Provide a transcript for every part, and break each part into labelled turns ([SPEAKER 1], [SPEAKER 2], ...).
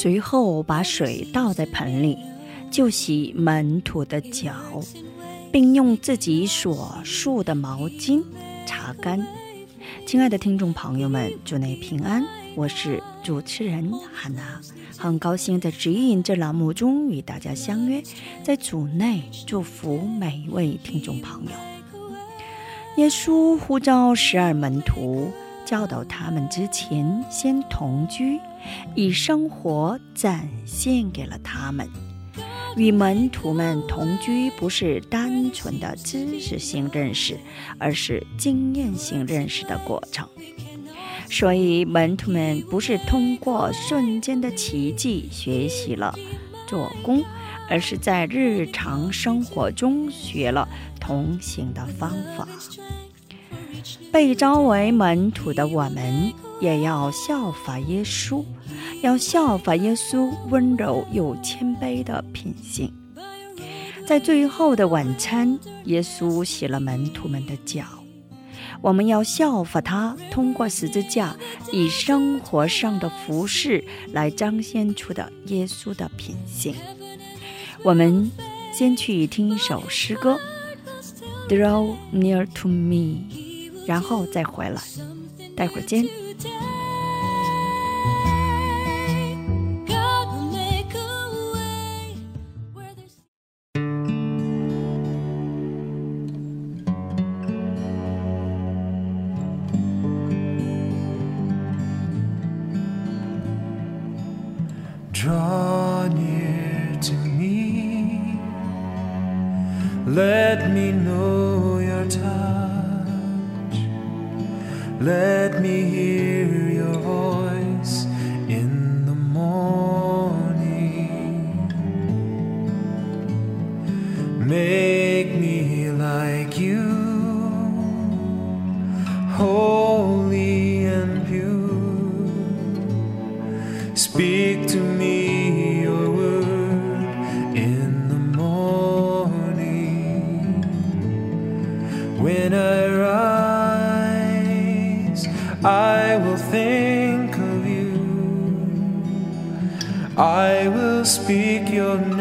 [SPEAKER 1] 随后把水倒在盆里，就洗门徒的脚，并用自己所束的毛巾擦干。亲爱的听众朋友们，祝内平安，我是主持人汉娜，很高兴在指引这栏目中与大家相约，在主内祝福每一位听众朋友。耶稣呼召十二门徒，教导他们之前先同居，以生活展现给了他们。与门徒们同居不是单纯的知识性认识，而是经验性认识的过程。所以，门徒们不是通过瞬间的奇迹学习了做工，而是在日常生活中学了同行的方法。被招为门徒的我们，也要效法耶稣，要效法耶稣温柔又谦卑的品性。在最后的晚餐，耶稣洗了门徒们的脚。我们要效法他，通过十字架以生活上的服饰来彰显出的耶稣的品性。我们先去听一首诗歌《Draw Near to Me》，然后再回来。待会儿见。
[SPEAKER 2] Draw near to me. Let me know your touch. Let me hear Speak to me your word in the morning. When I rise, I will think of you. I will speak your name,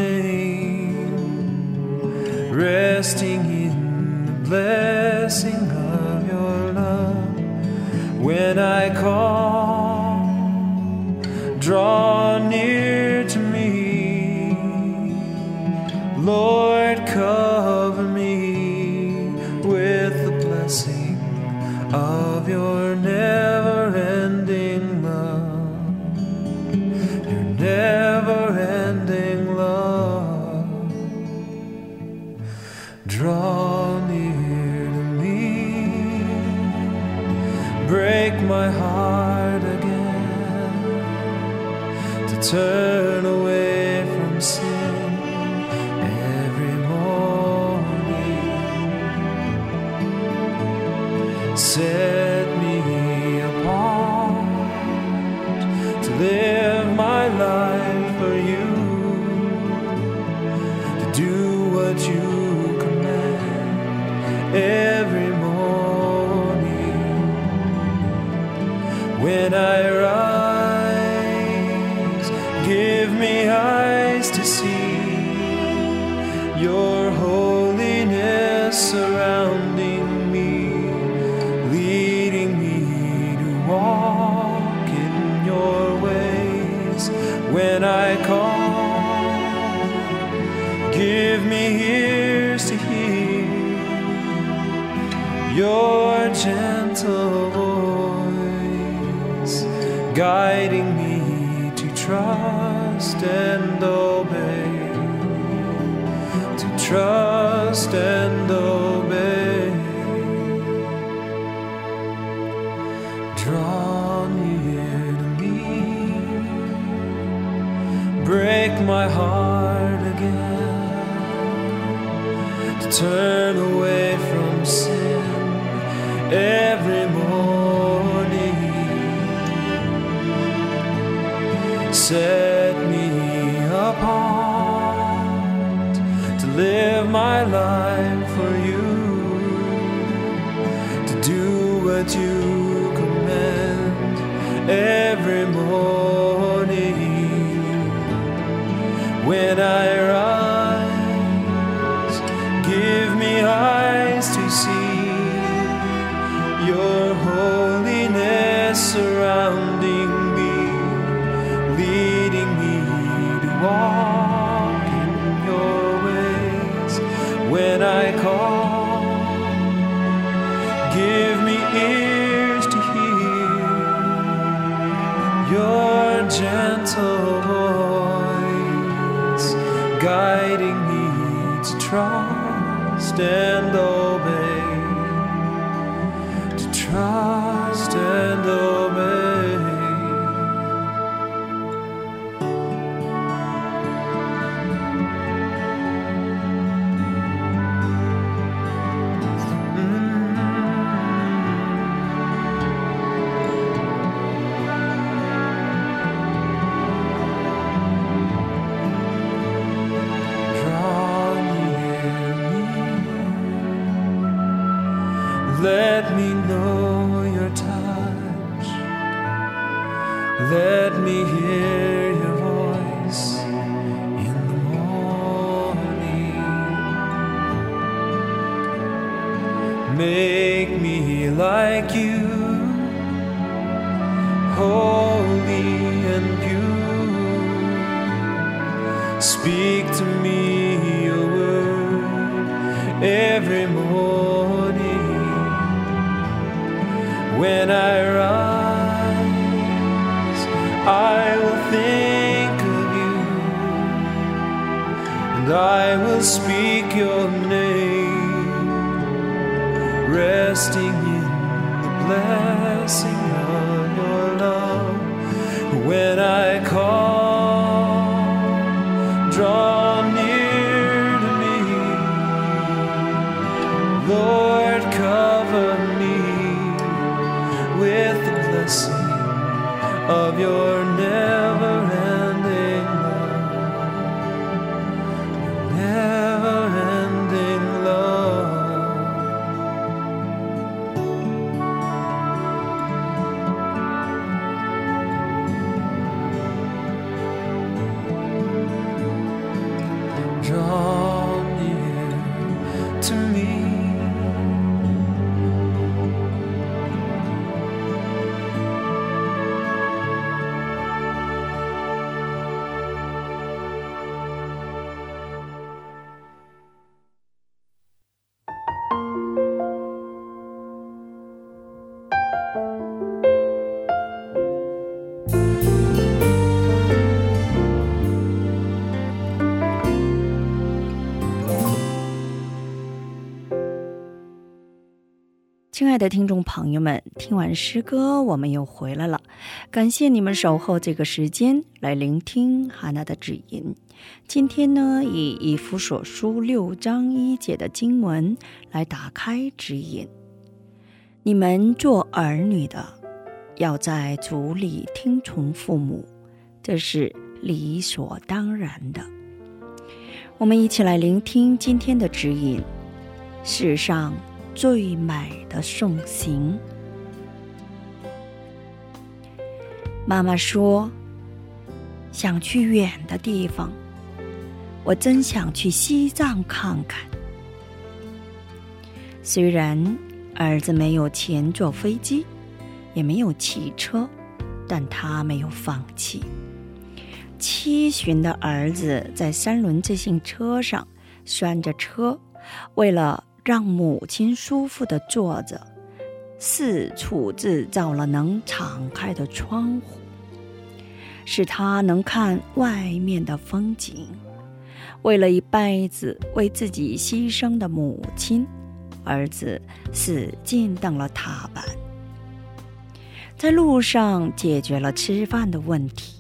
[SPEAKER 2] of your your gentle voice guiding me to trust and obey, to trust and obey. Draw near to me, break my heart again, to turn away from every morning. Set me apart to live my life for you, to do what you command every morning. When I rise, gentle voice, guiding me to trust and obey to trust Let me know your touch. Let me hear your voice in the morning. Make me like you, I will think of you, and I will speak your name, resting in the blessing of your love. When I call, draw near to me. Lord, cover me with the blessing of your
[SPEAKER 1] 亲爱的听众朋友们，听完诗歌，我们又回来了。感谢你们守候这个时间来聆听哈娜的指引。今天呢，以以弗所书六章一节的经文来打开指引。你们做儿女的，要在主里听从父母，这是理所当然的。我们一起来聆听今天的指引。世上最美的送行。妈妈说：“想去远的地方，我真想去西藏看看。”虽然儿子没有钱坐飞机，也没有汽车，但他没有放弃。七旬的儿子在三轮自行车上拴着车，为了让母亲舒服的坐着，四处制造了能敞开的窗户，使他能看外面的风景。为了一辈子为自己牺牲的母亲，儿子使劲蹬了踏板，在路上解决了吃饭的问题，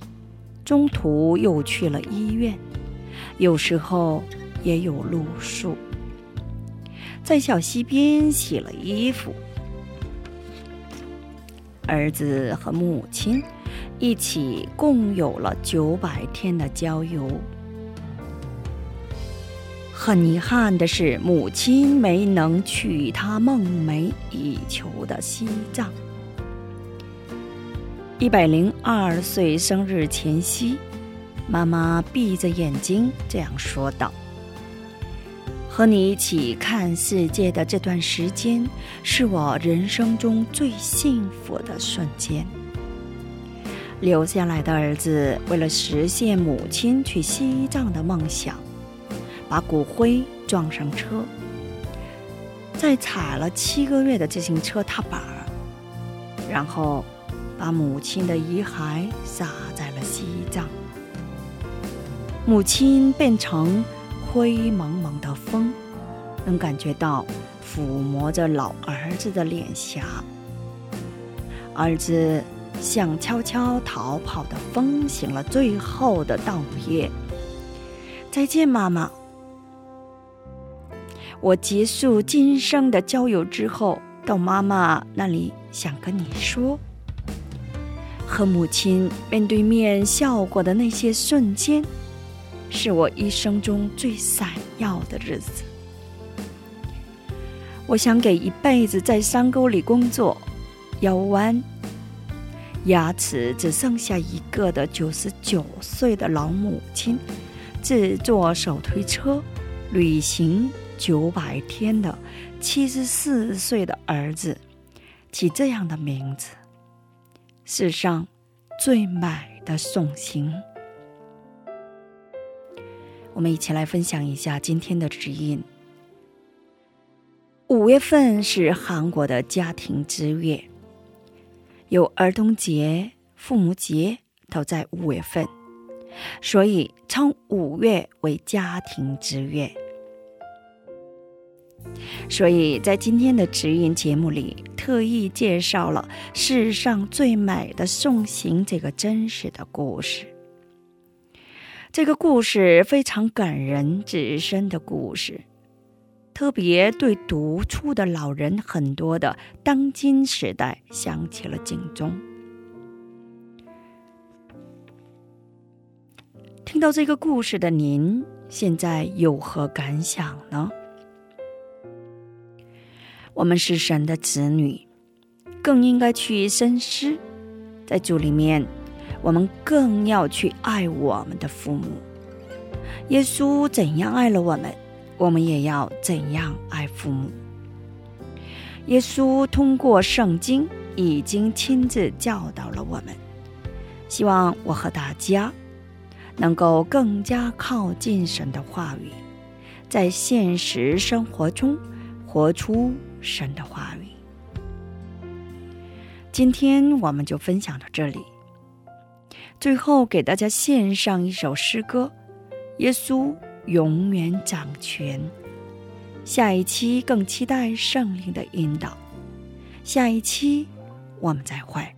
[SPEAKER 1] 中途又去了医院，有时候也有露宿，在小溪边洗了衣服。儿子和母亲一起共有了九百天的郊游。很遗憾的是，母亲没能去他梦寐以求的西藏。一百零二岁生日前夕，妈妈闭着眼睛这样说道：“和你一起看世界的这段时间，是我人生中最幸福的瞬间。”留下来的儿子为了实现母亲去西藏的梦想。把骨灰装上车，再踩了七个月的自行车踏板儿，然后把母亲的遗骸撒在了西藏。母亲变成灰蒙蒙的风，能感觉到抚摸着老儿子的脸颊。儿子向悄悄逃跑的风行了最后的道别：“再见，妈妈。”我结束今生的交友之后，到妈妈那里想跟你说，和母亲面对面笑过的那些瞬间，是我一生中最闪耀的日子。我想给一辈子在山沟里工作、腰弯、牙齿只剩下一个的九十九岁的老母亲，制作手推车、旅行。九百天的七十四岁的儿子，起这样的名字，世上最美的送行。我们一起来分享一下今天的指引。五月份是韩国的家庭之月，有儿童节、父母节都在五月份，所以称五月为家庭之月。所以在今天的指引节目里，特意介绍了世上最美的送行这个真实的故事。这个故事非常感人至深的故事，特别对独处的老人很多的当今时代响起了警钟。听到这个故事的您，现在有何感想呢？我们是神的子女，更应该去深思，在主里面，我们更要去爱我们的父母。耶稣怎样爱了我们，我们也要怎样爱父母。耶稣通过圣经已经亲自教导了我们，希望我和大家能够更加靠近神的话语，在现实生活中活出。神的话语，今天我们就分享到这里。最后给大家献上一首诗歌：耶稣永远掌权。下一期更期待圣灵的引导。下一期我们再会。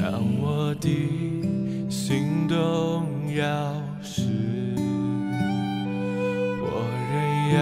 [SPEAKER 3] 当我的心动摇时我仍要